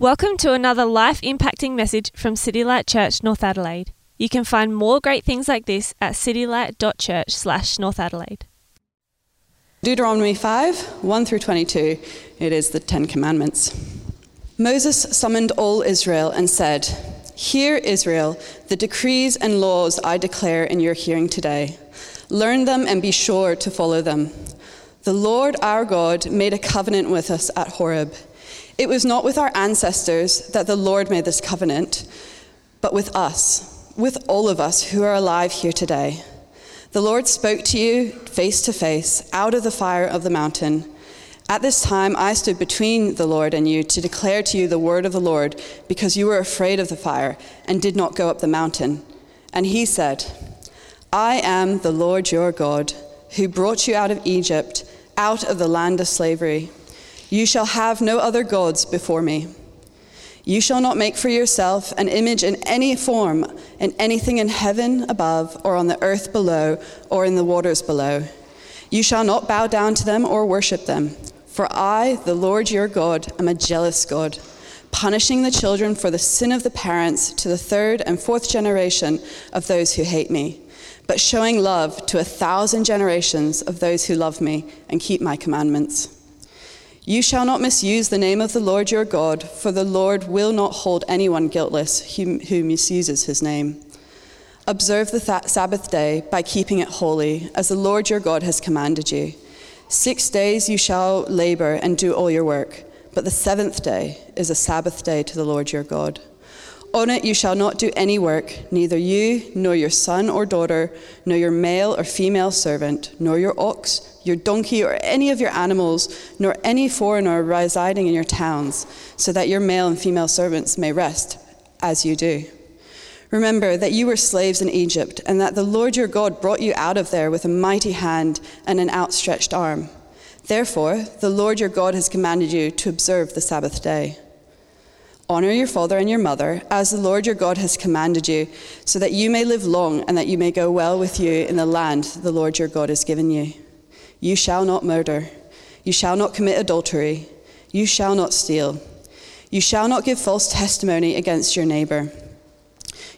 Welcome to another life impacting message from City Light Church, North Adelaide. You can find more great things like this at citylight.church slash North Adelaide. Deuteronomy 5 1 through 22. It is the Ten Commandments. Moses summoned all Israel and said, Hear, Israel, the decrees and laws I declare in your hearing today. Learn them and be sure to follow them. The Lord our God made a covenant with us at Horeb. It was not with our ancestors that the Lord made this covenant, but with us, with all of us who are alive here today. The Lord spoke to you face to face out of the fire of the mountain. At this time, I stood between the Lord and you to declare to you the word of the Lord, because you were afraid of the fire and did not go up the mountain. And he said, I am the Lord your God, who brought you out of Egypt, out of the land of slavery. You shall have no other gods before me. You shall not make for yourself an image in any form, in anything in heaven above, or on the earth below, or in the waters below. You shall not bow down to them or worship them. For I, the Lord your God, am a jealous God, punishing the children for the sin of the parents to the third and fourth generation of those who hate me, but showing love to a thousand generations of those who love me and keep my commandments. You shall not misuse the name of the Lord your God, for the Lord will not hold anyone guiltless who, misuses his name. Observe the th- Sabbath day by keeping it holy, as the Lord your God has commanded you. Six days you shall labor and do all your work, but the seventh day is a Sabbath day to the Lord your God. On it you shall not do any work, neither you, nor your son or daughter, nor your male or female servant, nor your ox, your donkey, or any of your animals, nor any foreigner residing in your towns, so that your male and female servants may rest, as you do. Remember that you were slaves in Egypt, and that the Lord your God brought you out of there with a mighty hand and an outstretched arm. Therefore, the Lord your God has commanded you to observe the Sabbath day. Honor your father and your mother, as the Lord your God has commanded you, so that you may live long and that you may go well with you in the land the Lord your God has given you. You shall not murder. You shall not commit adultery. You shall not steal. You shall not give false testimony against your neighbor.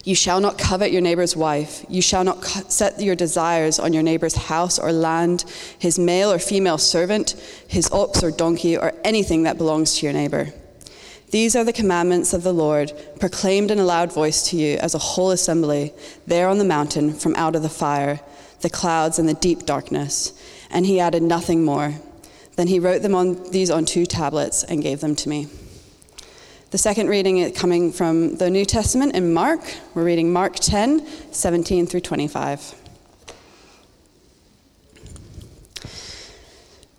You shall not covet your neighbor's wife. You shall not set your desires on your neighbor's house or land, his male or female servant, his ox or donkey, or anything that belongs to your neighbor. These are the commandments of the Lord, proclaimed in a loud voice to you as a whole assembly, there on the mountain from out of the fire, the clouds, and the deep darkness. And he added nothing more. Then he wrote them on these on two tablets and gave them to me. The second reading is coming from the New Testament in Mark. We're reading Mark 10, 17 through 25.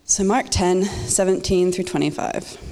So, Mark 10, 17 through 25.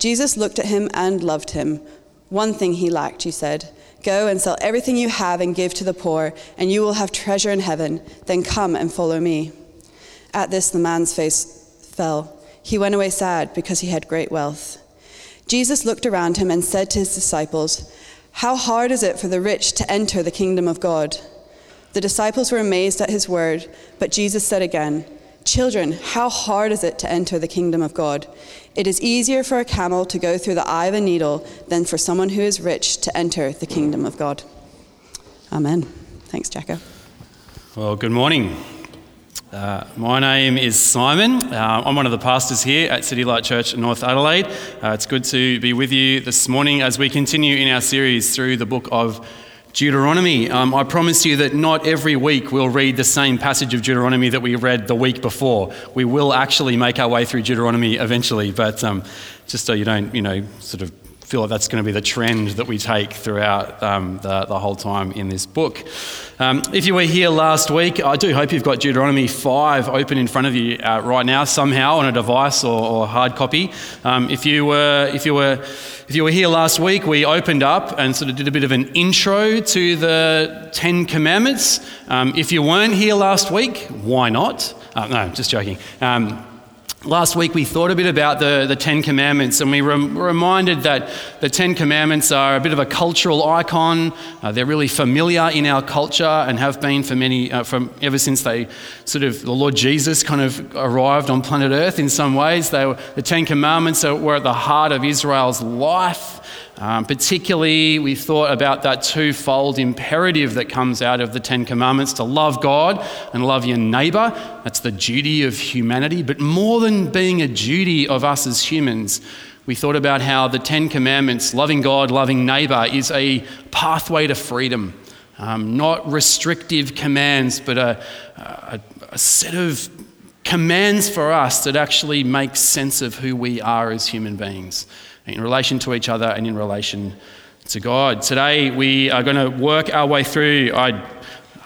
Jesus looked at him and loved him. One thing he lacked, he said. Go and sell everything you have and give to the poor, and you will have treasure in heaven. Then come and follow me. At this, the man's face fell. He went away sad because he had great wealth. Jesus looked around him and said to his disciples, How hard is it for the rich to enter the kingdom of God? The disciples were amazed at his word, but Jesus said again, Children, how hard is it to enter the kingdom of God? It is easier for a camel to go through the eye of a needle than for someone who is rich to enter the kingdom of God. Amen. Thanks, Jacko. Well, good morning. Uh, my name is Simon. Uh, I'm one of the pastors here at City Light Church in North Adelaide. Uh, it's good to be with you this morning as we continue in our series through the book of Deuteronomy. Um, I promise you that not every week we'll read the same passage of Deuteronomy that we read the week before. We will actually make our way through Deuteronomy eventually, but um, just so you don't, you know, sort of feel like that's going to be the trend that we take throughout um, the, the whole time in this book. Um, if you were here last week, I do hope you've got Deuteronomy 5 open in front of you uh, right now, somehow on a device or, or hard copy. Um, if, you were, if, you were, if you were here last week, we opened up and sort of did a bit of an intro to the Ten Commandments. Um, if you weren't here last week, why not? Uh, no, just joking. Um, Last week, we thought a bit about the, the Ten Commandments, and we were reminded that the Ten Commandments are a bit of a cultural icon. Uh, they're really familiar in our culture and have been for many, uh, from ever since they sort of, the Lord Jesus kind of arrived on planet Earth in some ways. They were, the Ten Commandments were at the heart of Israel's life. Um, particularly, we thought about that twofold imperative that comes out of the Ten Commandments to love God and love your neighbour. That's the duty of humanity. But more than being a duty of us as humans, we thought about how the Ten Commandments, loving God, loving neighbour, is a pathway to freedom. Um, not restrictive commands, but a, a, a set of commands for us that actually make sense of who we are as human beings in relation to each other and in relation to God. Today we are going to work our way through. I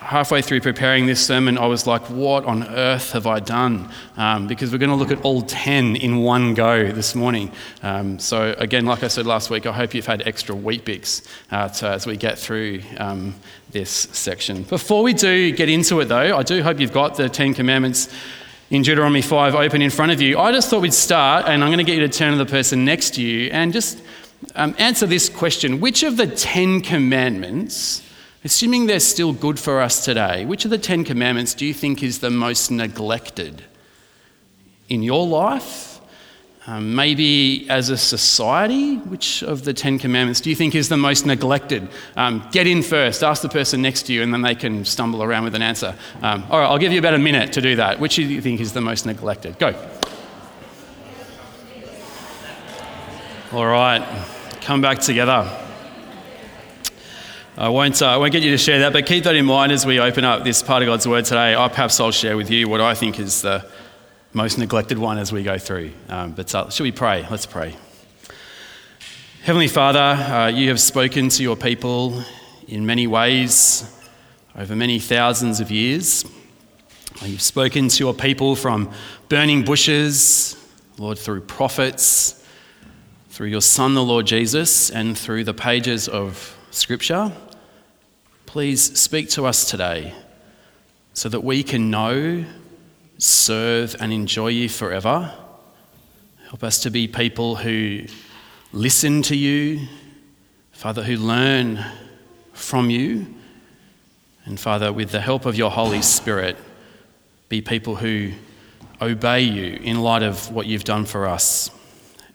halfway through preparing this sermon, I was like, what on earth have I done? Um, because we're going to look at all 10 in one go this morning. Um, so, again, like I said last week, I hope you've had extra Weet-Bix uh, to, as we get through um, this section. Before we do get into it, though, I do hope you've got the 10 commandments in Deuteronomy 5 open in front of you. I just thought we'd start, and I'm going to get you to turn to the person next to you and just um, answer this question Which of the Ten Commandments, assuming they're still good for us today, which of the Ten Commandments do you think is the most neglected in your life? Um, maybe as a society, which of the Ten Commandments do you think is the most neglected? Um, get in first, ask the person next to you, and then they can stumble around with an answer. Um, all right, I'll give you about a minute to do that. Which do you think is the most neglected? Go. All right, come back together. I won't, uh, I won't get you to share that, but keep that in mind as we open up this part of God's Word today. I, perhaps I'll share with you what I think is the most neglected one as we go through. Um, but uh, should we pray? Let's pray. Heavenly Father, uh, you have spoken to your people in many ways over many thousands of years. Uh, you've spoken to your people from burning bushes, Lord, through prophets, through your Son, the Lord Jesus, and through the pages of Scripture. Please speak to us today so that we can know serve, and enjoy you forever. Help us to be people who listen to you, Father, who learn from you. And Father, with the help of your Holy Spirit, be people who obey you in light of what you've done for us.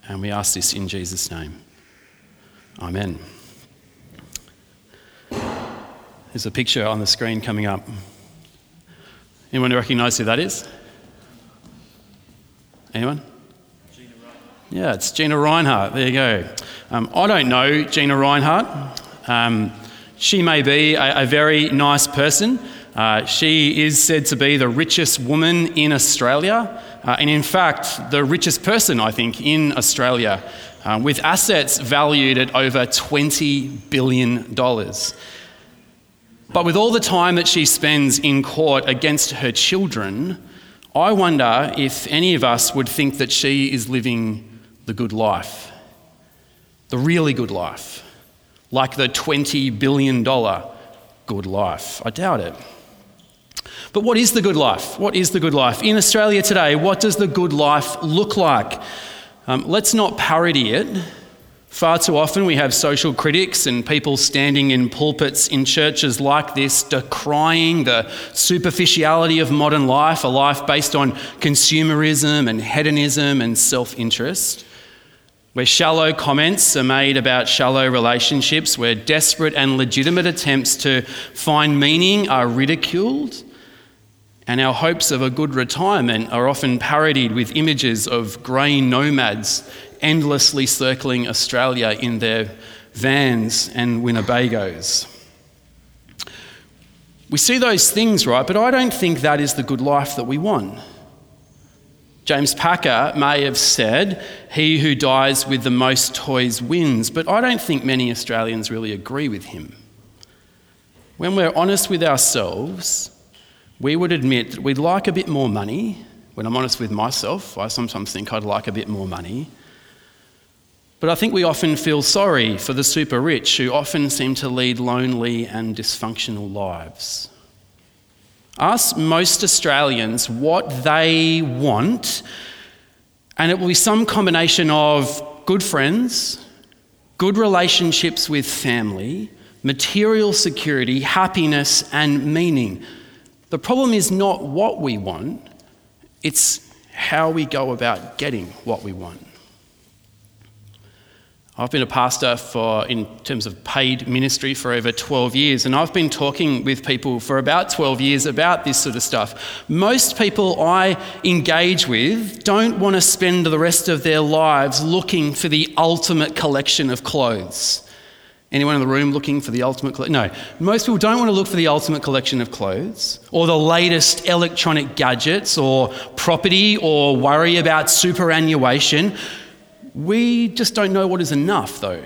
And we ask this in Jesus' name. Amen. There's a picture on the screen coming up. Anyone recognize who that is? Anyone? Yeah, it's Gina Rinehart. There you go. Um, I don't know Gina Rinehart. Um, she may be a, a very nice person. Uh, she is said to be the richest woman in Australia, uh, and in fact, the richest person, I think, in Australia, uh, with assets valued at over $20 billion. But with all the time that she spends in court against her children, I wonder if any of us would think that she is living the good life, the really good life, like the $20 billion good life. I doubt it. But what is the good life? What is the good life? In Australia today, what does the good life look like? Um, let's not parody it Far too often, we have social critics and people standing in pulpits in churches like this decrying the superficiality of modern life, a life based on consumerism and hedonism and self interest, where shallow comments are made about shallow relationships, where desperate and legitimate attempts to find meaning are ridiculed. And our hopes of a good retirement are often parodied with images of grey nomads endlessly circling Australia in their vans and Winnebagos. We see those things, right? But I don't think that is the good life that we want. James Packer may have said, He who dies with the most toys wins, but I don't think many Australians really agree with him. When we're honest with ourselves, we would admit that we'd like a bit more money. When I'm honest with myself, I sometimes think I'd like a bit more money. But I think we often feel sorry for the super rich who often seem to lead lonely and dysfunctional lives. Ask most Australians what they want, and it will be some combination of good friends, good relationships with family, material security, happiness, and meaning. The problem is not what we want, it's how we go about getting what we want. I've been a pastor for, in terms of paid ministry, for over 12 years, and I've been talking with people for about 12 years about this sort of stuff. Most people I engage with don't want to spend the rest of their lives looking for the ultimate collection of clothes. Anyone in the room looking for the ultimate collection? No. Most people don't want to look for the ultimate collection of clothes or the latest electronic gadgets or property or worry about superannuation. We just don't know what is enough, though.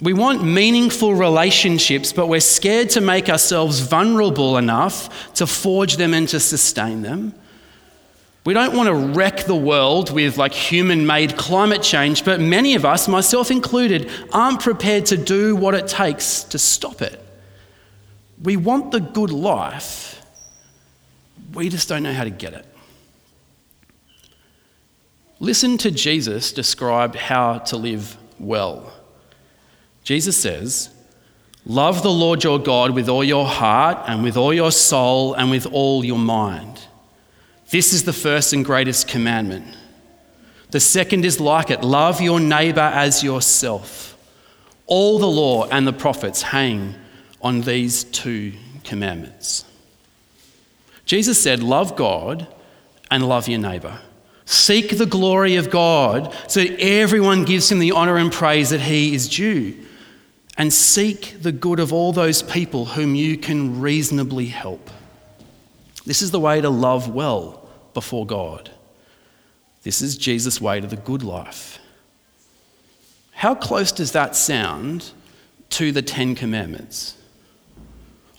We want meaningful relationships, but we're scared to make ourselves vulnerable enough to forge them and to sustain them. We don't want to wreck the world with like human made climate change, but many of us, myself included, aren't prepared to do what it takes to stop it. We want the good life, we just don't know how to get it. Listen to Jesus describe how to live well. Jesus says, Love the Lord your God with all your heart and with all your soul and with all your mind. This is the first and greatest commandment. The second is like it love your neighbor as yourself. All the law and the prophets hang on these two commandments. Jesus said, Love God and love your neighbor. Seek the glory of God so that everyone gives him the honor and praise that he is due. And seek the good of all those people whom you can reasonably help. This is the way to love well before God. This is Jesus' way to the good life. How close does that sound to the Ten Commandments?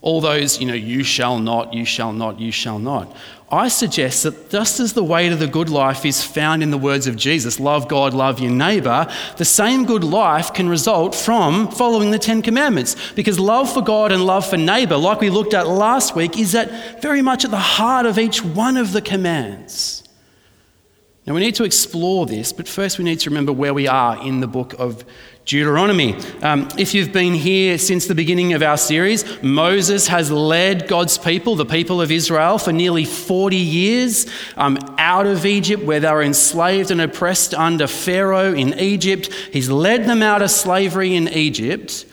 All those, you know, you shall not, you shall not, you shall not. I suggest that just as the way to the good life is found in the words of Jesus, love God, love your neighbor, the same good life can result from following the Ten Commandments. Because love for God and love for neighbor, like we looked at last week, is at very much at the heart of each one of the commands. Now we need to explore this, but first we need to remember where we are in the book of Deuteronomy. Um, if you've been here since the beginning of our series, Moses has led God's people, the people of Israel, for nearly 40 years um, out of Egypt, where they were enslaved and oppressed under Pharaoh in Egypt. He's led them out of slavery in Egypt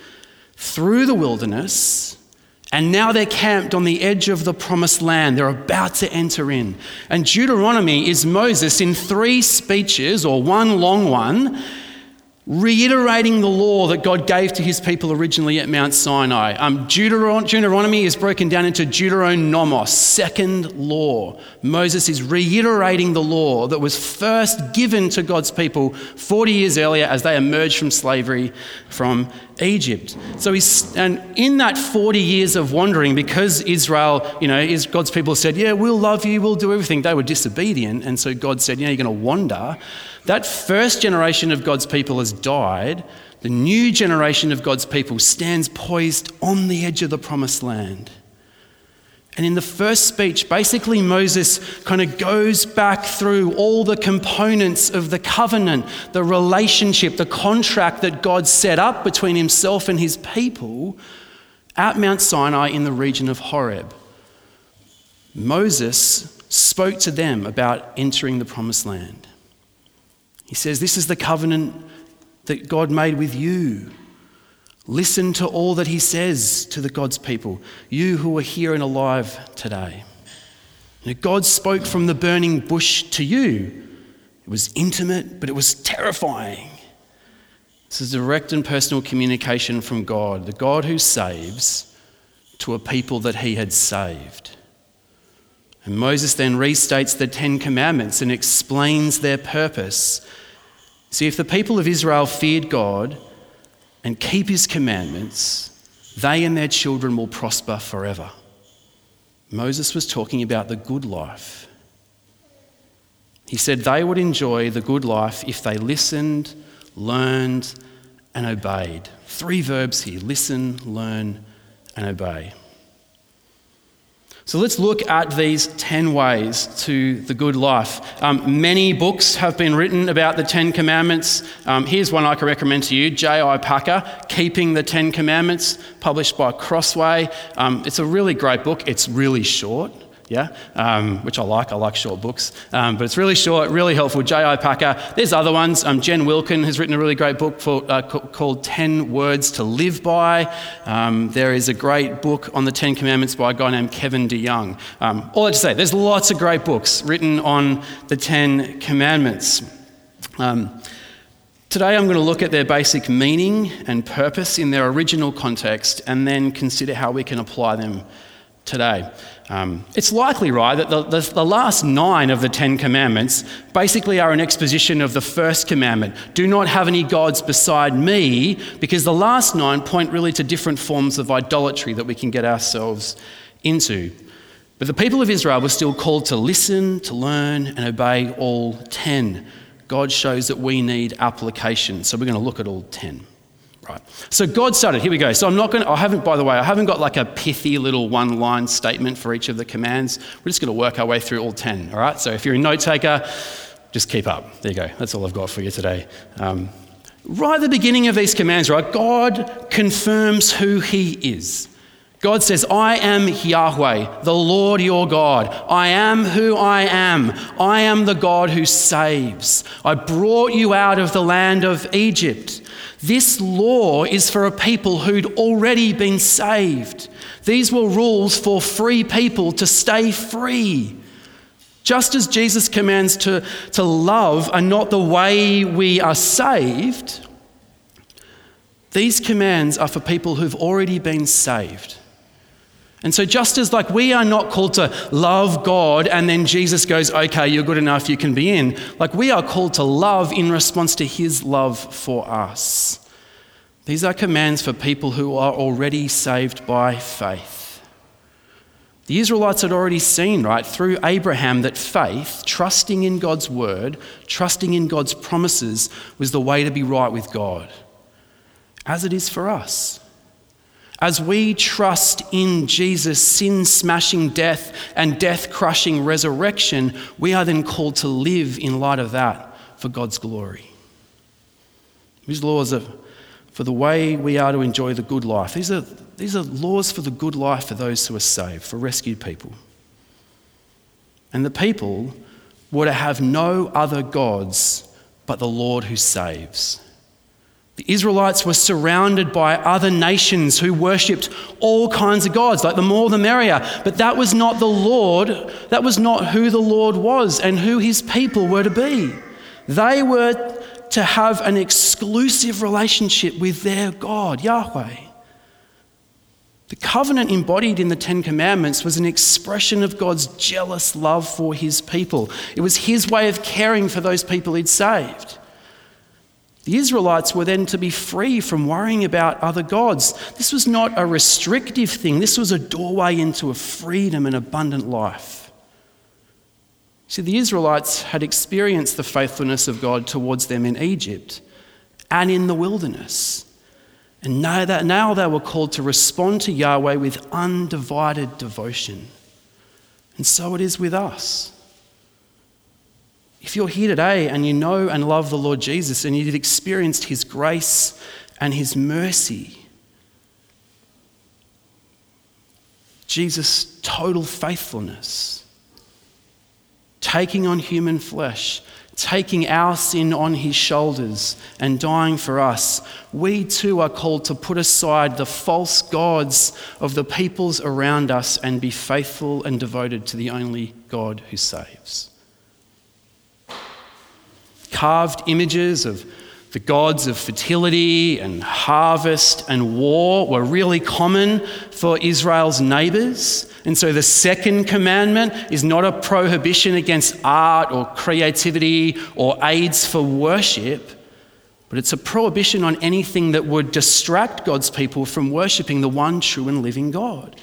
through the wilderness. And now they're camped on the edge of the promised land. They're about to enter in. And Deuteronomy is Moses in three speeches, or one long one, reiterating the law that God gave to his people originally at Mount Sinai. Um, Deuteron- Deuteronomy is broken down into Deuteronomos, second law. Moses is reiterating the law that was first given to God's people 40 years earlier as they emerged from slavery from Egypt. So he's, and in that 40 years of wandering, because Israel, you know, is God's people said, Yeah, we'll love you, we'll do everything, they were disobedient. And so God said, Yeah, you're going to wander. That first generation of God's people has died. The new generation of God's people stands poised on the edge of the promised land. And in the first speech, basically, Moses kind of goes back through all the components of the covenant, the relationship, the contract that God set up between himself and his people at Mount Sinai in the region of Horeb. Moses spoke to them about entering the promised land. He says, This is the covenant that God made with you. Listen to all that he says to the God's people, you who are here and alive today. God spoke from the burning bush to you. It was intimate, but it was terrifying. This is direct and personal communication from God, the God who saves, to a people that he had saved. And Moses then restates the Ten Commandments and explains their purpose. See, if the people of Israel feared God and keep his commandments, they and their children will prosper forever. Moses was talking about the good life. He said they would enjoy the good life if they listened, learned, and obeyed. Three verbs here listen, learn, and obey. So let's look at these 10 ways to the good life. Um, many books have been written about the Ten Commandments. Um, here's one I can recommend to you J.I. Packer, Keeping the Ten Commandments, published by Crossway. Um, it's a really great book, it's really short yeah, um, which I like. I like short books, um, but it's really short, really helpful. J.I. Packer. There's other ones. Um, Jen Wilkin has written a really great book for, uh, called 10 Words to Live By. Um, there is a great book on the Ten Commandments by a guy named Kevin DeYoung. Um, all that to say, there's lots of great books written on the Ten Commandments. Um, today I'm going to look at their basic meaning and purpose in their original context and then consider how we can apply them today. Um, it's likely, right, that the, the, the, last nine of the Ten Commandments basically are an exposition of the first commandment do not have any gods beside me, because the last nine point really to different forms of idolatry that we can get ourselves into. But the people of Israel were still called to listen, to learn, and obey all ten. God shows that we need application, so we're going to look at all ten. Right. So God started. Here we go. So I'm not going I haven't, by the way, I haven't got like a pithy little one line statement for each of the commands. We're just going to work our way through all 10. All right. So if you're a note taker, just keep up. There you go. That's all I've got for you today. Um, right at the beginning of these commands, right, God confirms who He is. God says, I am Yahweh, the Lord your God. I am who I am. I am the God who saves. I brought you out of the land of Egypt. This law is for a people who'd already been saved. These were rules for free people to stay free. Just as Jesus commands to, to love are not the way we are saved, these commands are for people who've already been saved. And so, just as like we are not called to love God and then Jesus goes, okay, you're good enough, you can be in, like we are called to love in response to his love for us. These are commands for people who are already saved by faith. The Israelites had already seen, right, through Abraham, that faith, trusting in God's word, trusting in God's promises, was the way to be right with God, as it is for us. As we trust in Jesus' sin smashing death and death crushing resurrection, we are then called to live in light of that for God's glory. These laws are for the way we are to enjoy the good life. These are, these are laws for the good life for those who are saved, for rescued people. And the people were to have no other gods but the Lord who saves. The Israelites were surrounded by other nations who worshipped all kinds of gods, like the more the merrier. But that was not the Lord, that was not who the Lord was and who his people were to be. They were to have an exclusive relationship with their God, Yahweh. The covenant embodied in the Ten Commandments was an expression of God's jealous love for his people. It was his way of caring for those people he'd saved. The Israelites were then to be free from worrying about other gods. This was not a restrictive thing, this was a doorway into a freedom and abundant life. See, the Israelites had experienced the faithfulness of God towards them in Egypt and in the wilderness. And now, they were called to respond to Yahweh with undivided devotion. And so it is with us. If you're here today and you know and love the Lord Jesus and you've experienced his grace and his mercy, Jesus' total faithfulness, taking on human flesh, taking our sin on his shoulders and dying for us, we too are called to put aside the false gods of the peoples around us and be faithful and devoted to the only God who saves carved images of The gods of fertility and harvest and war were really common for Israel's neighbors. And so the second commandment is not a prohibition against art or creativity or aids for worship, but it's a prohibition on anything that would distract God's people from worshipping the one true and living God.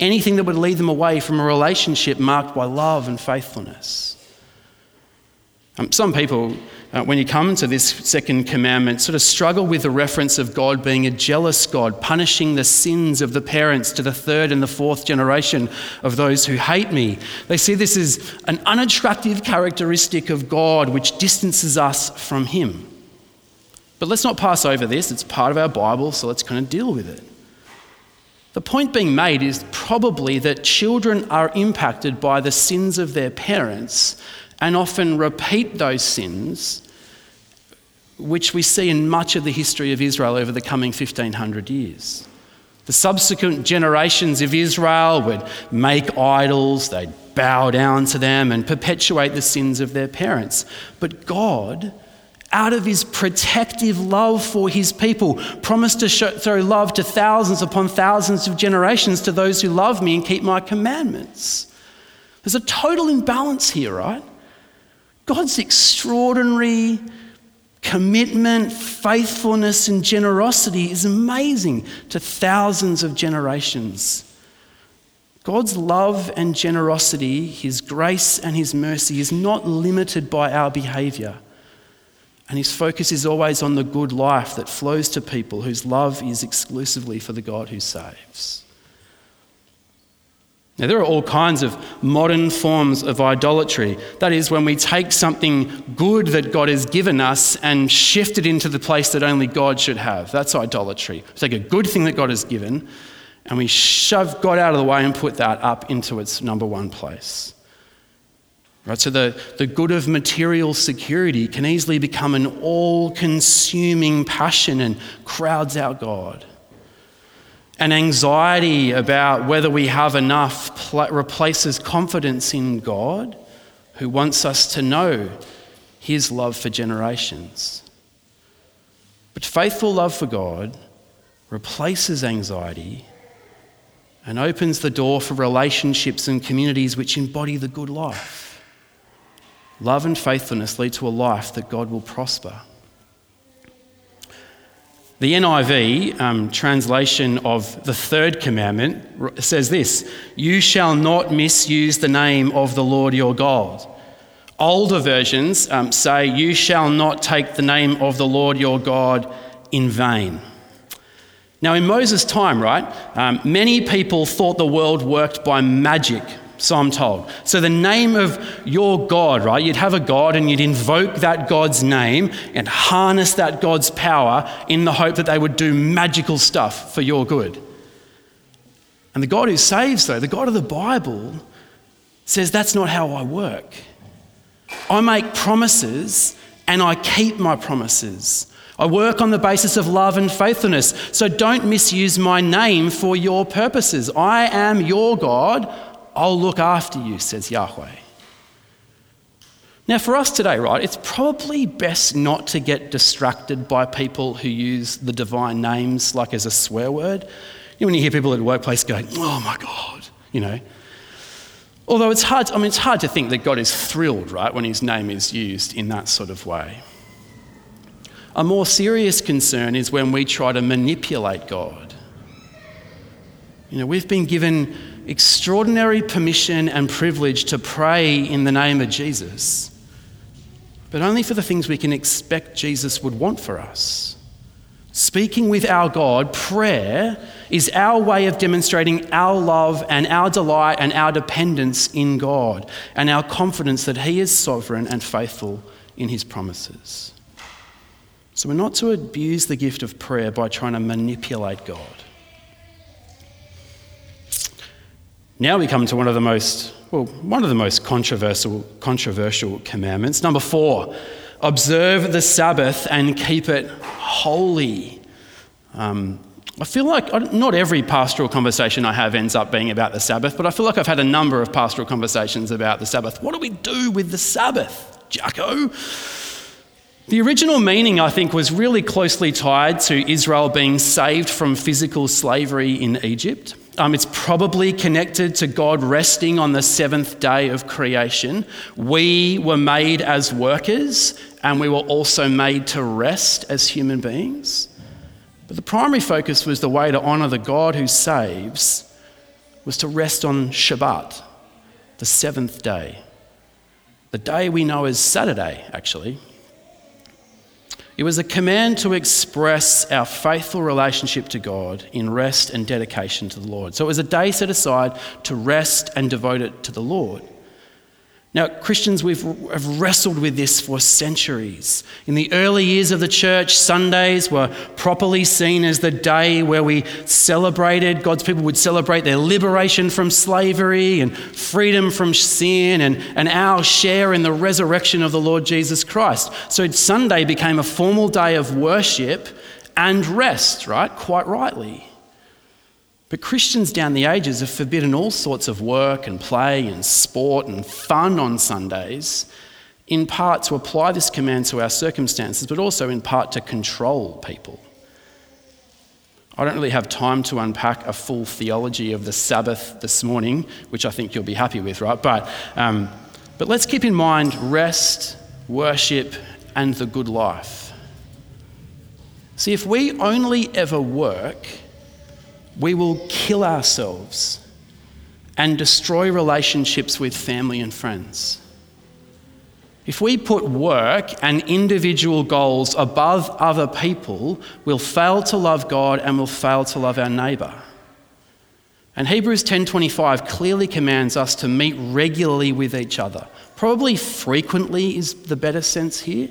Anything that would lead them away from a relationship marked by love and faithfulness. Um, some people uh, when you come to this second commandment, sort of struggle with the reference of God being a jealous God, punishing the sins of the parents to the third and the fourth generation of those who hate me. They see this as an unattractive characteristic of God which distances us from Him. But let's not pass over this, it's part of our Bible, so let's kind of deal with it. The point being made is probably that children are impacted by the sins of their parents and often repeat those sins, which we see in much of the history of Israel over the coming 1500 years. The subsequent generations of Israel would make idols, they'd bow down to them and perpetuate the sins of their parents. But God, out of his protective love for his people, promised to show, throw love to thousands upon thousands of generations to those who love me and keep my commandments. There's a total imbalance here, right? God's extraordinary commitment, faithfulness, and generosity is amazing to thousands of generations. God's love and generosity, His grace and His mercy, is not limited by our behaviour. And His focus is always on the good life that flows to people whose love is exclusively for the God who saves. Now, there are all kinds of modern forms of idolatry. That is, when we take something good that God has given us and shift it into the place that only God should have. That's idolatry. We take a good thing that God has given and we shove God out of the way and put that up into its number one place. Right, so the, the good of material security can easily become an all consuming passion and crowds out God. An anxiety about whether we have enough replaces confidence in God, who wants us to know his love for generations. But faithful love for God replaces anxiety and opens the door for relationships and communities which embody the good life. Love and faithfulness lead to a life that God will prosper. The NIV um, translation of the third commandment says this You shall not misuse the name of the Lord your God. Older versions um, say, You shall not take the name of the Lord your God in vain. Now, in Moses' time, right, um, many people thought the world worked by magic so I'm told. So, the name of your God, right? You'd have a God and you'd invoke that God's name and harness that God's power in the hope that they would do magical stuff for your good. And the God who saves, though, the God of the Bible, says that's not how I work. I make promises and I keep my promises. I work on the basis of love and faithfulness. So don't misuse my name for your purposes. I am your God. I'll look after you, says Yahweh. Now, for us today, right, it's probably best not to get distracted by people who use the divine names like as a swear word. You know, when you hear people at the workplace going, oh my God, you know. Although it's hard, I mean, it's hard to think that God is thrilled, right, when his name is used in that sort of way. A more serious concern is when we try to manipulate God. You know, we've been given extraordinary permission and privilege to pray in the name of Jesus, but only for the things we can expect Jesus would want for us. Speaking with our God, prayer is our way of demonstrating our love and our delight and our dependence in God and our confidence that He is sovereign and faithful in His promises. So we're not to abuse the gift of prayer by trying to manipulate God. Now we come to one of the most, well, one of the most controversial, controversial commandments. Number four, observe the Sabbath and keep it holy. Um, I feel like not every pastoral conversation I have ends up being about the Sabbath, but I feel like I've had a number of pastoral conversations about the Sabbath. What do we do with the Sabbath, Jacko? The original meaning, I think, was really closely tied to Israel being saved from physical slavery in Egypt. Um, it's probably connected to God resting on the seventh day of creation. We were made as workers, and we were also made to rest as human beings. But the primary focus was the way to honour the God who saves was to rest on Shabbat, the seventh day. The day we know as Saturday, actually. It was a command to express our faithful relationship to God in rest and dedication to the Lord. So it was a day set aside to rest and devote it to the Lord. Now, Christians, we've have wrestled with this for centuries. In the early years of the church, Sundays were properly seen as the day where we celebrated, God's people would celebrate their liberation from slavery and freedom from sin and, and our share in the resurrection of the Lord Jesus Christ. So Sunday became a formal day of worship and rest, right? Quite rightly. But Christians down the ages have forbidden all sorts of work and play and sport and fun on Sundays, in part to apply this command to our circumstances, but also in part to control people. I don't really have time to unpack a full theology of the Sabbath this morning, which I think you'll be happy with, right? But, um, but let's keep in mind rest, worship, and the good life. See, if we only ever work, we will kill ourselves and destroy relationships with family and friends. If we put work and individual goals above other people, we'll fail to love God and we'll fail to love our neighbour. And Hebrews 10:25 clearly commands us to meet regularly with each other. Probably frequently is the better sense here.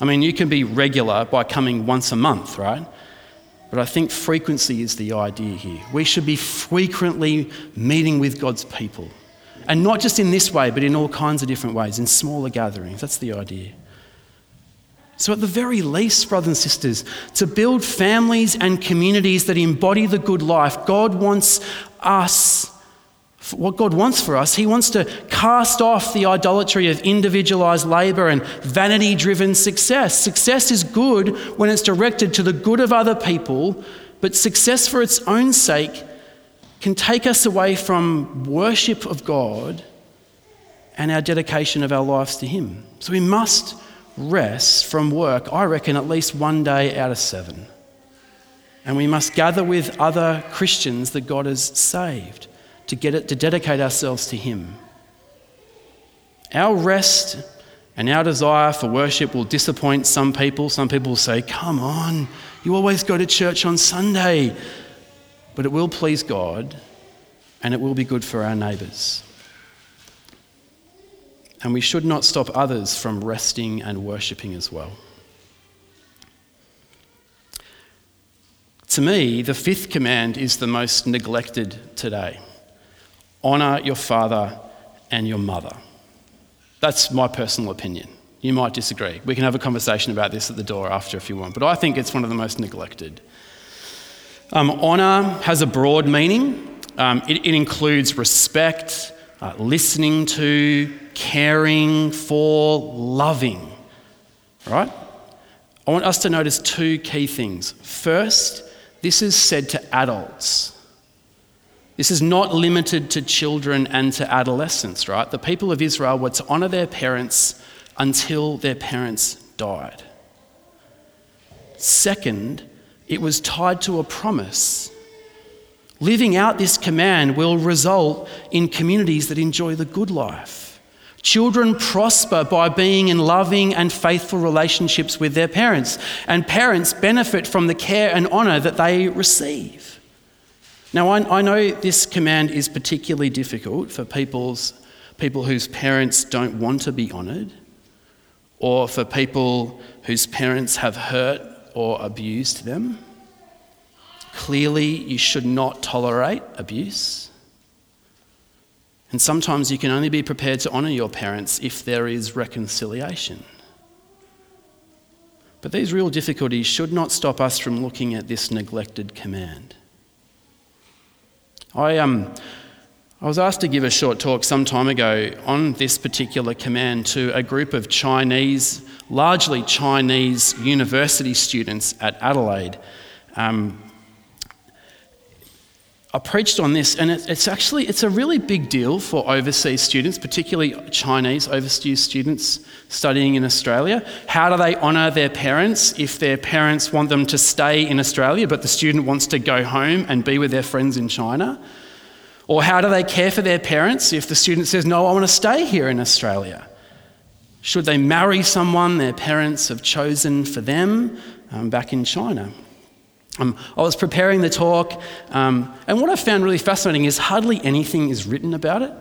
I mean, you can be regular by coming once a month, right? But I think frequency is the idea here. We should be frequently meeting with God's people. And not just in this way, but in all kinds of different ways, in smaller gatherings. That's the idea. So, at the very least, brothers and sisters, to build families and communities that embody the good life, God wants us what God wants for us. He wants to cast off the idolatry of individualized labor and vanity driven success. Success is good when it's directed to the good of other people, but success for its own sake can take us away from worship of God and our dedication of our lives to Him. So we must rest from work, I reckon, at least one day out of seven. And we must gather with other Christians that God has saved to, get it, to dedicate ourselves to Him. Our rest and our desire for worship will disappoint some people. Some people will say, Come on, you always go to church on Sunday. But it will please God and it will be good for our neighbours. And we should not stop others from resting and worshipping as well. To me, the fifth command is the most neglected today. Honour your father and your mother. That's my personal opinion. You might disagree. We can have a conversation about this at the door after if you want, but I think it's one of the most neglected. Um, honour has a broad meaning, um, it, it, includes respect, uh, listening to, caring for, loving. Right? I want us to notice two key things. First, this is said to adults. This is not limited to children and to adolescents, right? The people of Israel were to honour their parents until their parents died. Second, it was tied to a promise. Living out this command will result in communities that enjoy the good life. Children prosper by being in loving and faithful relationships with their parents, and parents benefit from the care and honour that they receive. Now, I, I know this command is particularly difficult for people's, people whose parents don't want to be honoured, or for people whose parents have hurt or abused them. Clearly, you should not tolerate abuse. And sometimes you can only be prepared to honour your parents if there is reconciliation. But these real difficulties should not stop us from looking at this neglected command. I, um, I was asked to give a short talk some time ago on this particular command to a group of Chinese largely Chinese university students at Adelaide. Um, I preached on this, and it, it's actually it's a really big deal for overseas students, particularly Chinese overseas students studying in Australia. How do they honour their parents if their parents want them to stay in Australia, but the student wants to go home and be with their friends in China? Or how do they care for their parents if the student says, "No, I want to stay here in Australia"? Should they marry someone their parents have chosen for them um, back in China? Um, I was preparing the talk, um, and what I found really fascinating is hardly anything is written about it.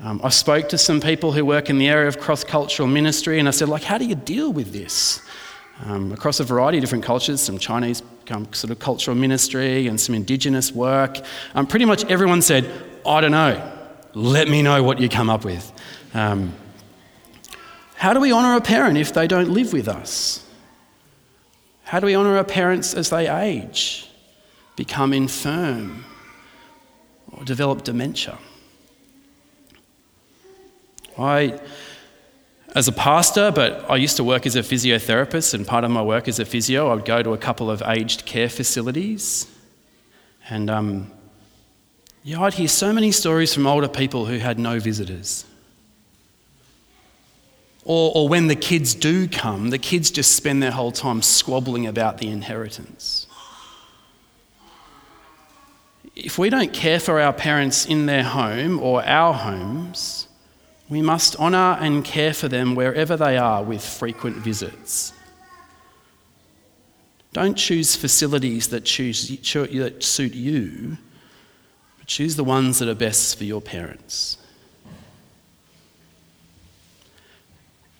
Um, I spoke to some people who work in the area of cross cultural ministry, and I said, like, how do you deal with this? Um, across a variety of different cultures, some Chinese um, sort of cultural ministry and some indigenous work. Um, pretty much everyone said, I don't know, let me know what you come up with. how do we honour a parent if they don't live with us? How do we honour our parents as they age, become infirm, or develop dementia? I, as a pastor, but I used to work as a physiotherapist, and part of my work as a physio, I would go to a couple of aged care facilities. And um, yeah, I'd hear so many stories from older people who had no visitors. Or, or when the kids do come, the kids just spend their whole time squabbling about the inheritance. If we don't care for our parents in their home or our homes, we must honour and care for them wherever they are with frequent visits. Don't choose facilities that, choose, that suit you, but choose the ones that are best for your parents.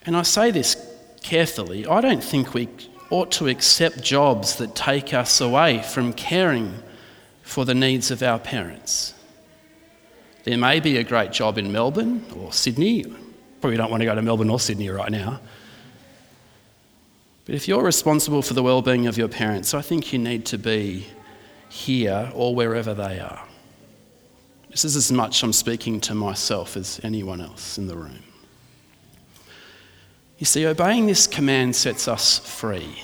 And I say this carefully I don't think we ought to accept jobs that take us away from caring for the needs of our parents. There may be a great job in Melbourne or Sydney. Probably don't want to go to Melbourne or Sydney right now. But if you're responsible for the well-being of your parents, I think you need to be here or wherever they are. This is as much I'm speaking to myself as anyone else in the room. You see, obeying this command sets us free.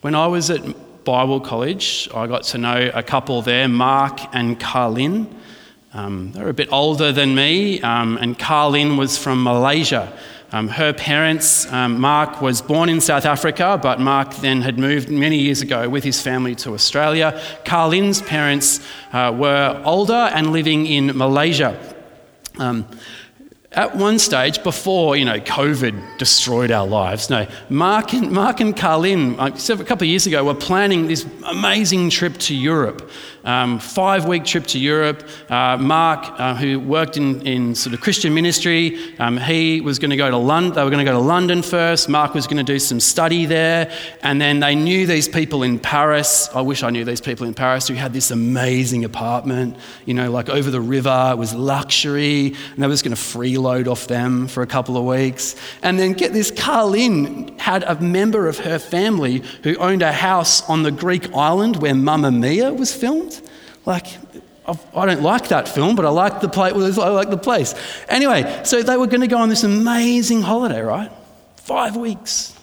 When I was at Bible College, I got to know a couple there, Mark and Carlin. Um, they're a bit older than me, um, and Carlin was from Malaysia. Um, her parents, um, Mark was born in South Africa, but Mark then had moved many years ago with his family to Australia. Carlin's parents uh, were older and living in Malaysia. At one stage, before you know COVID destroyed our lives, no, Mark and Mark and Carlin, a couple of years ago, were planning this amazing trip to Europe um, five week trip to Europe. Uh, Mark, uh, who worked in, in sort of Christian ministry, um, he was going to go to London. They were going to go to London first. Mark was going to do some study there. And then they knew these people in Paris. I wish I knew these people in Paris who had this amazing apartment, you know, like over the river. It was luxury. And they were just going to freeload off them for a couple of weeks. And then get this, Carlin had a member of her family who owned a house on the Greek island where Mamma Mia was filmed. Like, I don't like that film, but I like the place. I like the place. Anyway, so they were going to go on this amazing holiday, right? Five weeks.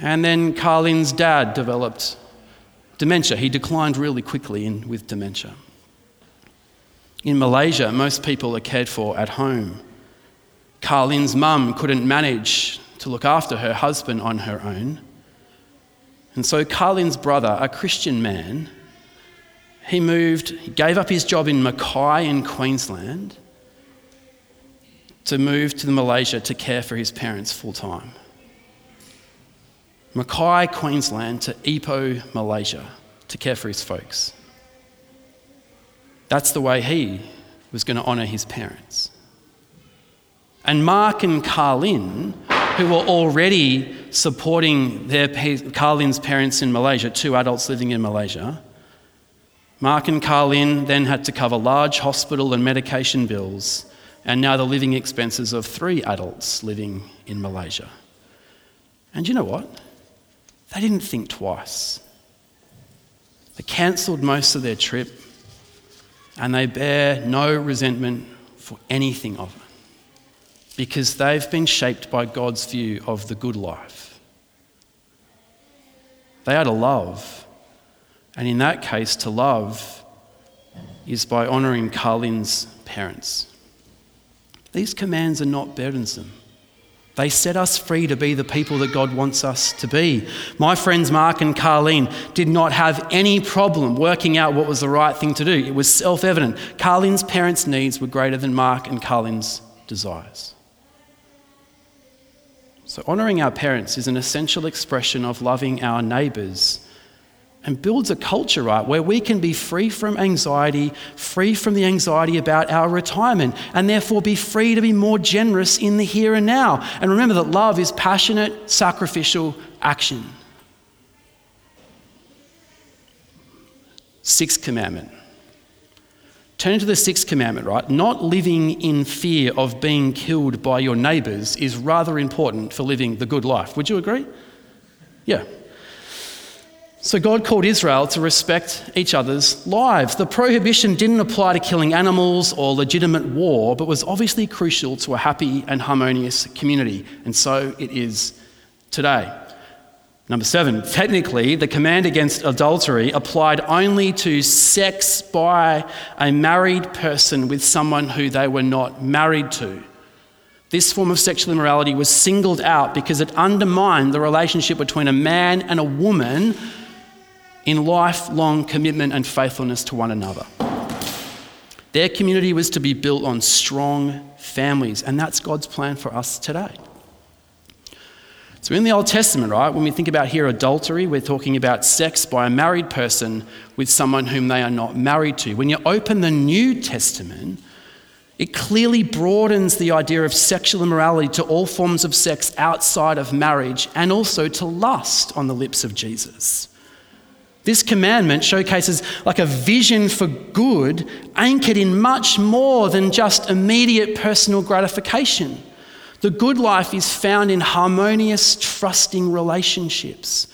And then Carlin's dad developed dementia. He declined really quickly in, with dementia. In Malaysia, most people are cared for at home. Carlin's mum couldn't manage to look after her husband on her own. And so Carlin's brother, a Christian man, he moved, he gave up his job in Mackay in Queensland to move to Malaysia to care for his parents full time. Mackay, Queensland to Ipoh, Malaysia to care for his folks. That's the way he was going to honour his parents. And Mark and Carlin, who were already supporting their Carlin's parents in Malaysia, two adults living in Malaysia, Mark and Carlin then had to cover large hospital and medication bills, and now the living expenses of three adults living in Malaysia. And you know what? They didn't think twice. They cancelled most of their trip, and they bear no resentment for anything of it. because they've been shaped by God's view of the good life. They are to love, and in that case, to love is by honouring Carlin's parents. These commands are not burdensome. They set us free to be the people that God wants us to be. My friends Mark and Carlene did not have any problem working out what was the right thing to do. It was self evident. Carlene's parents' needs were greater than Mark and Carlene's desires. So, honouring our parents is an essential expression of loving our neighbours and builds a culture, right, where we can be free from anxiety, free from the anxiety about our retirement, and therefore be free to be more generous in the here and now. And remember that love is passionate, sacrificial action. Sixth commandment. Turn to the sixth commandment, right? Not living in fear of being killed by your neighbours is rather important for living the good life. Would you agree? Yeah, so God called Israel to respect each other's lives. The prohibition didn't apply to killing animals or legitimate war, but was obviously crucial to a happy and harmonious community, and so it is today. Number seven, technically, the command against adultery applied only to sex by a married person with someone who they were not married to. This form of sexual immorality was singled out because it undermined the relationship between a man and a woman in lifelong commitment and faithfulness to one another. Their community was to be built on strong families, and that's God's plan for us today. So, in the Old Testament, right, when we think about here adultery, we're talking about sex by a married person with someone whom they are not married to. When you open the New Testament, it clearly broadens the idea of sexual immorality to all forms of sex outside of marriage and also to lust on the lips of Jesus. This commandment showcases like a vision for good anchored in much more than just immediate personal gratification. The good life is found in harmonious, trusting relationships.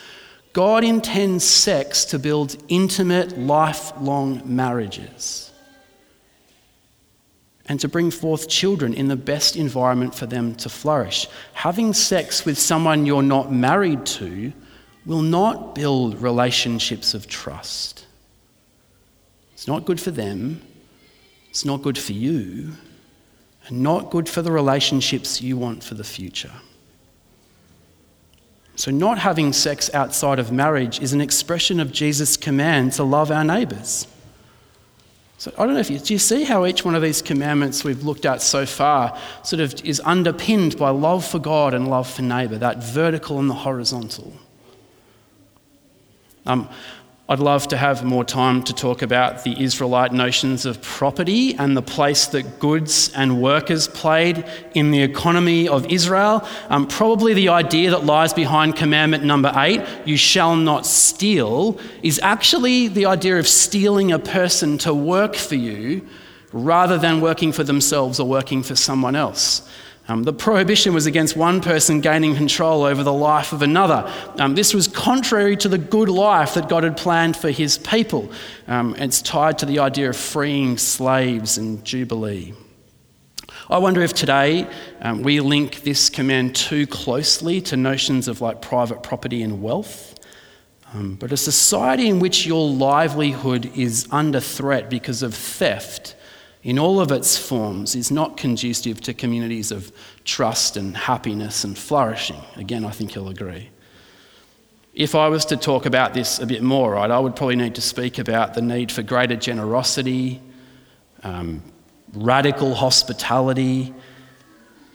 God intends sex to build intimate, lifelong marriages and to bring forth children in the best environment for them to flourish. Having sex with someone you're not married to will not build relationships of trust. It's not good for them, it's not good for you, and not good for the relationships you want for the future. So, not having sex outside of marriage is an expression of Jesus' command to love our neighbours. So, I don't know if you, do you see how each one of these commandments we've looked at so far sort of is underpinned by love for God and love for neighbour, that vertical and the horizontal? Um, I'd love to have more time to talk about the Israelite notions of property and the place that goods and workers played in the economy of Israel. Um, probably the idea that lies behind commandment number eight, you shall not steal, is actually the idea of stealing a person to work for you rather than working for themselves or working for someone else. Um, the prohibition was against one person gaining control over the life of another. Um, this was contrary to the good life that God had planned for his people. Um, it's tied to the idea of freeing slaves and jubilee. I wonder if today um, we link this command too closely to notions of like private property and wealth. Um, but a society in which your livelihood is under threat because of theft in all of its forms is not conducive to communities of trust and happiness and flourishing. Again, I think you'll agree. If I was to talk about this a bit more, right, I would probably need to speak about the need for greater generosity, um, radical hospitality,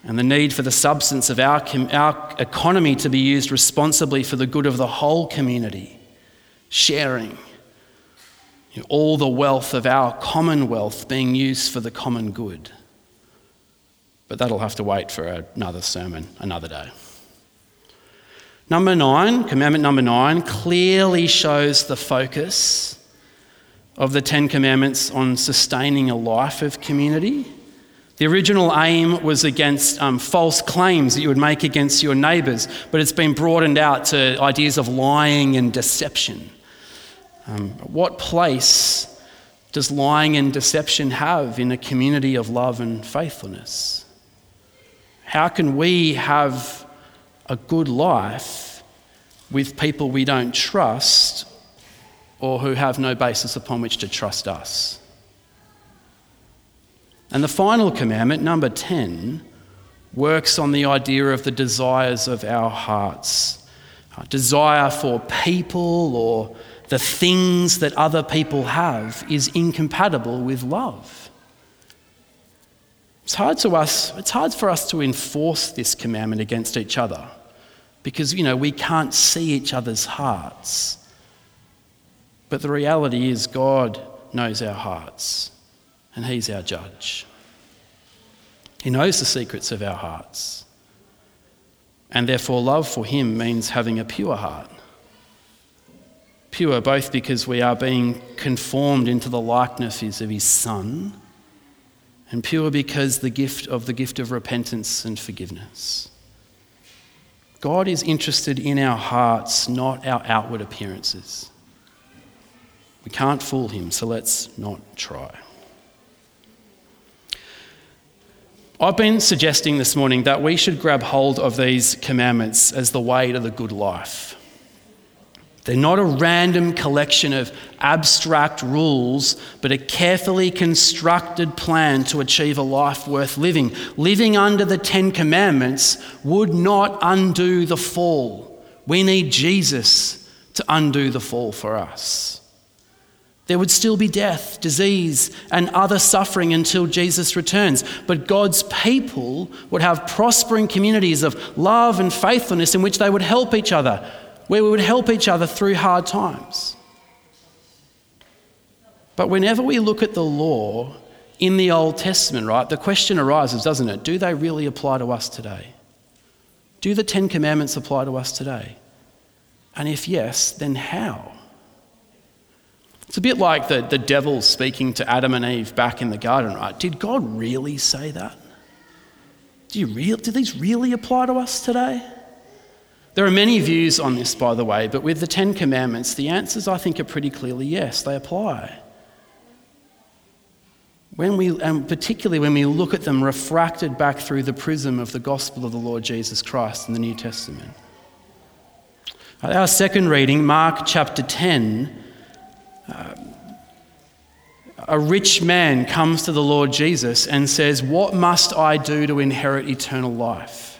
and the need for the substance of our, our economy to be used responsibly for the good of the whole community, sharing you know, all the wealth of our commonwealth being used for the common good. But that'll have to wait for another sermon, another day. Number nine, commandment number nine, clearly shows the focus of the Ten Commandments on sustaining a life of community. The original aim was against um, false claims that you would make against your neighbours, but it's been broadened out to ideas of lying and deception. Um, what place does lying and deception have in a community of love and faithfulness? How can we have a good life with people we don't trust or who have no basis upon which to trust us? And the final commandment, number 10, works on the idea of the desires of our hearts. A desire for people or the things that other people have is incompatible with love. It's hard, to us, it's hard for us to enforce this commandment against each other because, you know, we can't see each other's hearts. But the reality is, God knows our hearts and He's our judge. He knows the secrets of our hearts. And therefore, love for Him means having a pure heart. Pure both because we are being conformed into the likenesses of His Son, and pure because the gift of the gift of repentance and forgiveness. God is interested in our hearts, not our outward appearances. We can't fool Him, so let's not try. I've been suggesting this morning that we should grab hold of these commandments as the way to the good life. They're not a random collection of abstract rules, but a carefully constructed plan to achieve a life worth living. Living under the Ten Commandments would not undo the fall. We need Jesus to undo the fall for us. There would still be death, disease, and other suffering until Jesus returns. But God's people would have prospering communities of love and faithfulness in which they would help each other, where we would help each other through hard times. But whenever we look at the law in the Old Testament, right, the question arises, doesn't it? Do they really apply to us today? Do the Ten Commandments apply to us today? And if yes, then how? It's a bit like the, the devil speaking to Adam and Eve back in the garden, right? Did God really say that? Do, you real, do these really apply to us today? There are many views on this, by the way, but with the Ten Commandments, the answers I think are pretty clearly yes, they apply. When we, and particularly when we look at them refracted back through the prism of the gospel of the Lord Jesus Christ in the New Testament. Our second reading, Mark chapter 10, uh, a rich man comes to the Lord Jesus and says, What must I do to inherit eternal life?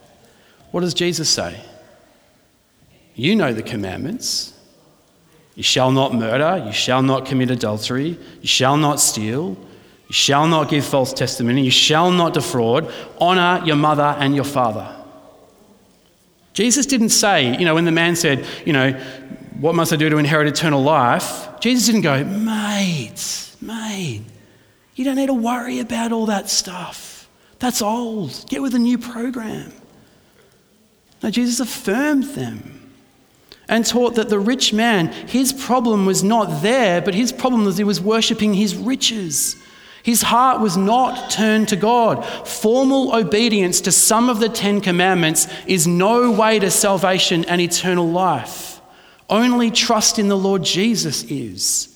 What does Jesus say? You know the commandments. You shall not murder, you shall not commit adultery, you shall not steal, you shall not give false testimony, you shall not defraud, honor your mother and your father. Jesus didn't say, you know, when the man said, you know, what must I do to inherit eternal life? Jesus didn't go, mate, mate, you don't need to worry about all that stuff. That's old. Get with a new program. No, Jesus affirmed them and taught that the rich man, his problem was not there, but his problem was he was worshipping his riches. His heart was not turned to God. Formal obedience to some of the Ten Commandments is no way to salvation and eternal life. Only trust in the Lord Jesus is.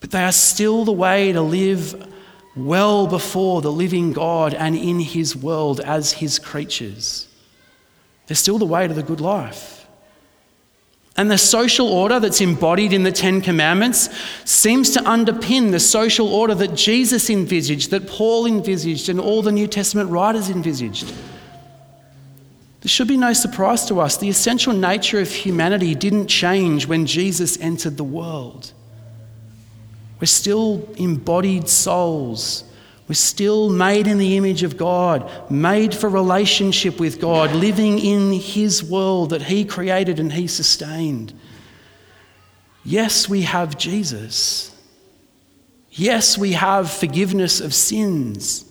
But they are still the way to live well before the living God and in His world as His creatures. They're still the way to the good life. And the social order that's embodied in the Ten Commandments seems to underpin the social order that Jesus envisaged, that Paul envisaged, and all the New Testament writers envisaged. This should be no surprise to us. The essential nature of humanity didn't change when Jesus entered the world. We're still embodied souls. We're still made in the image of God, made for relationship with God, living in His world that He created and He sustained. Yes, we have Jesus. Yes, we have forgiveness of sins.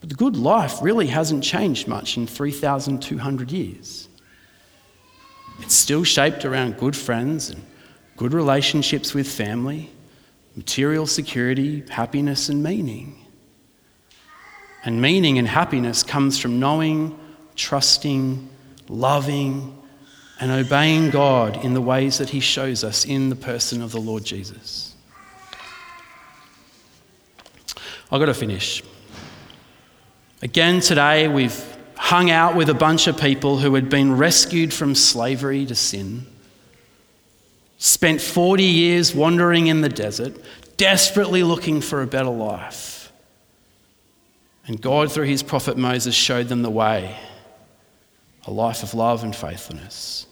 But the good life really hasn't changed much in 3,200 years. It's still shaped around good friends and good relationships with family, material security, happiness, and meaning. And meaning and happiness comes from knowing, trusting, loving, and obeying God in the ways that He shows us in the person of the Lord Jesus. I've got to finish. Again, today we've hung out with a bunch of people who had been rescued from slavery to sin, spent 40 years wandering in the desert, desperately looking for a better life. And God, through his prophet Moses, showed them the way a life of love and faithfulness.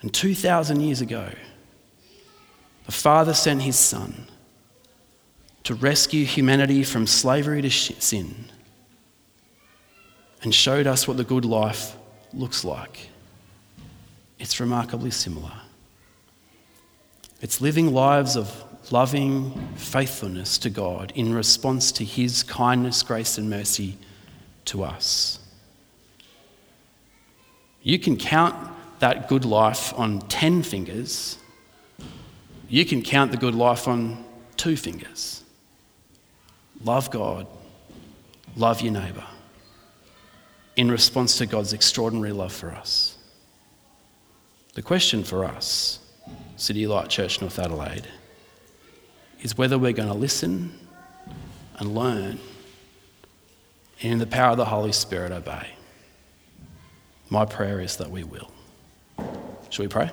And 2,000 years ago, the Father sent his Son to rescue humanity from slavery to sin and showed us what the good life looks like. It's remarkably similar. It's living lives of loving faithfulness to God in response to His kindness, grace, and mercy to us. You can count that good life on 10 fingers, you can count the good life on two fingers. Love God, love your neighbour in response to God's extraordinary love for us. The question for us, City Light Church North Adelaide, is whether we're going to listen and learn and in the power of the Holy Spirit obey. My prayer is that we will. Shall we pray?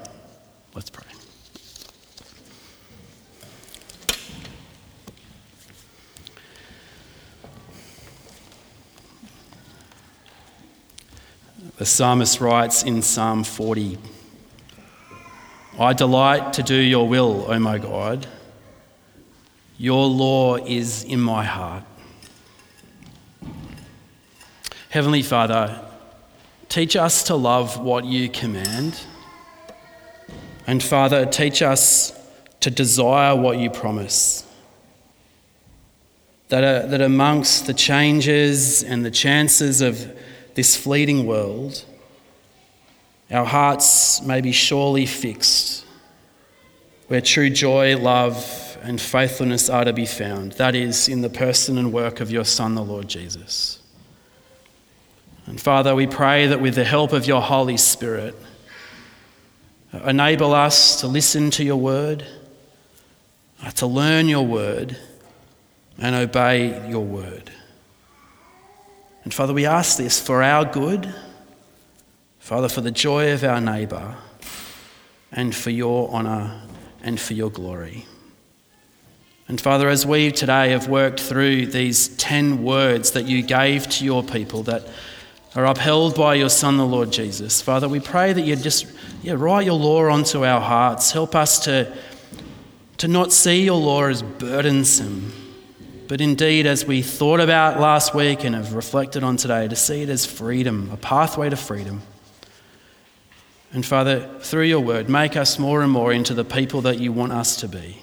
Let's pray. The psalmist writes in Psalm 40 I delight to do your will, O my God. Your law is in my heart. Heavenly Father, teach us to love what you command. And Father, teach us to desire what you promise. That, that amongst the changes and the chances of this fleeting world, our hearts may be surely fixed where true joy, love, and faithfulness are to be found. That is, in the person and work of your Son, the Lord Jesus. And Father, we pray that with the help of your Holy Spirit, enable us to listen to your word, uh, to learn your word, and obey your word. And Father, we ask this for our good, Father, for the joy of our neighbour, and for your honour and for your glory. And Father, as we today have worked through these 10 words that you gave to your people that are upheld by your Son, the Lord Jesus, Father, we pray that you just yeah, write your law onto our hearts. Help us to, to not see your law as burdensome but indeed, as we thought about last week and have reflected on today, to see it as freedom, a pathway to freedom. And Father, through your word, make us more and more into the people that you want us to be.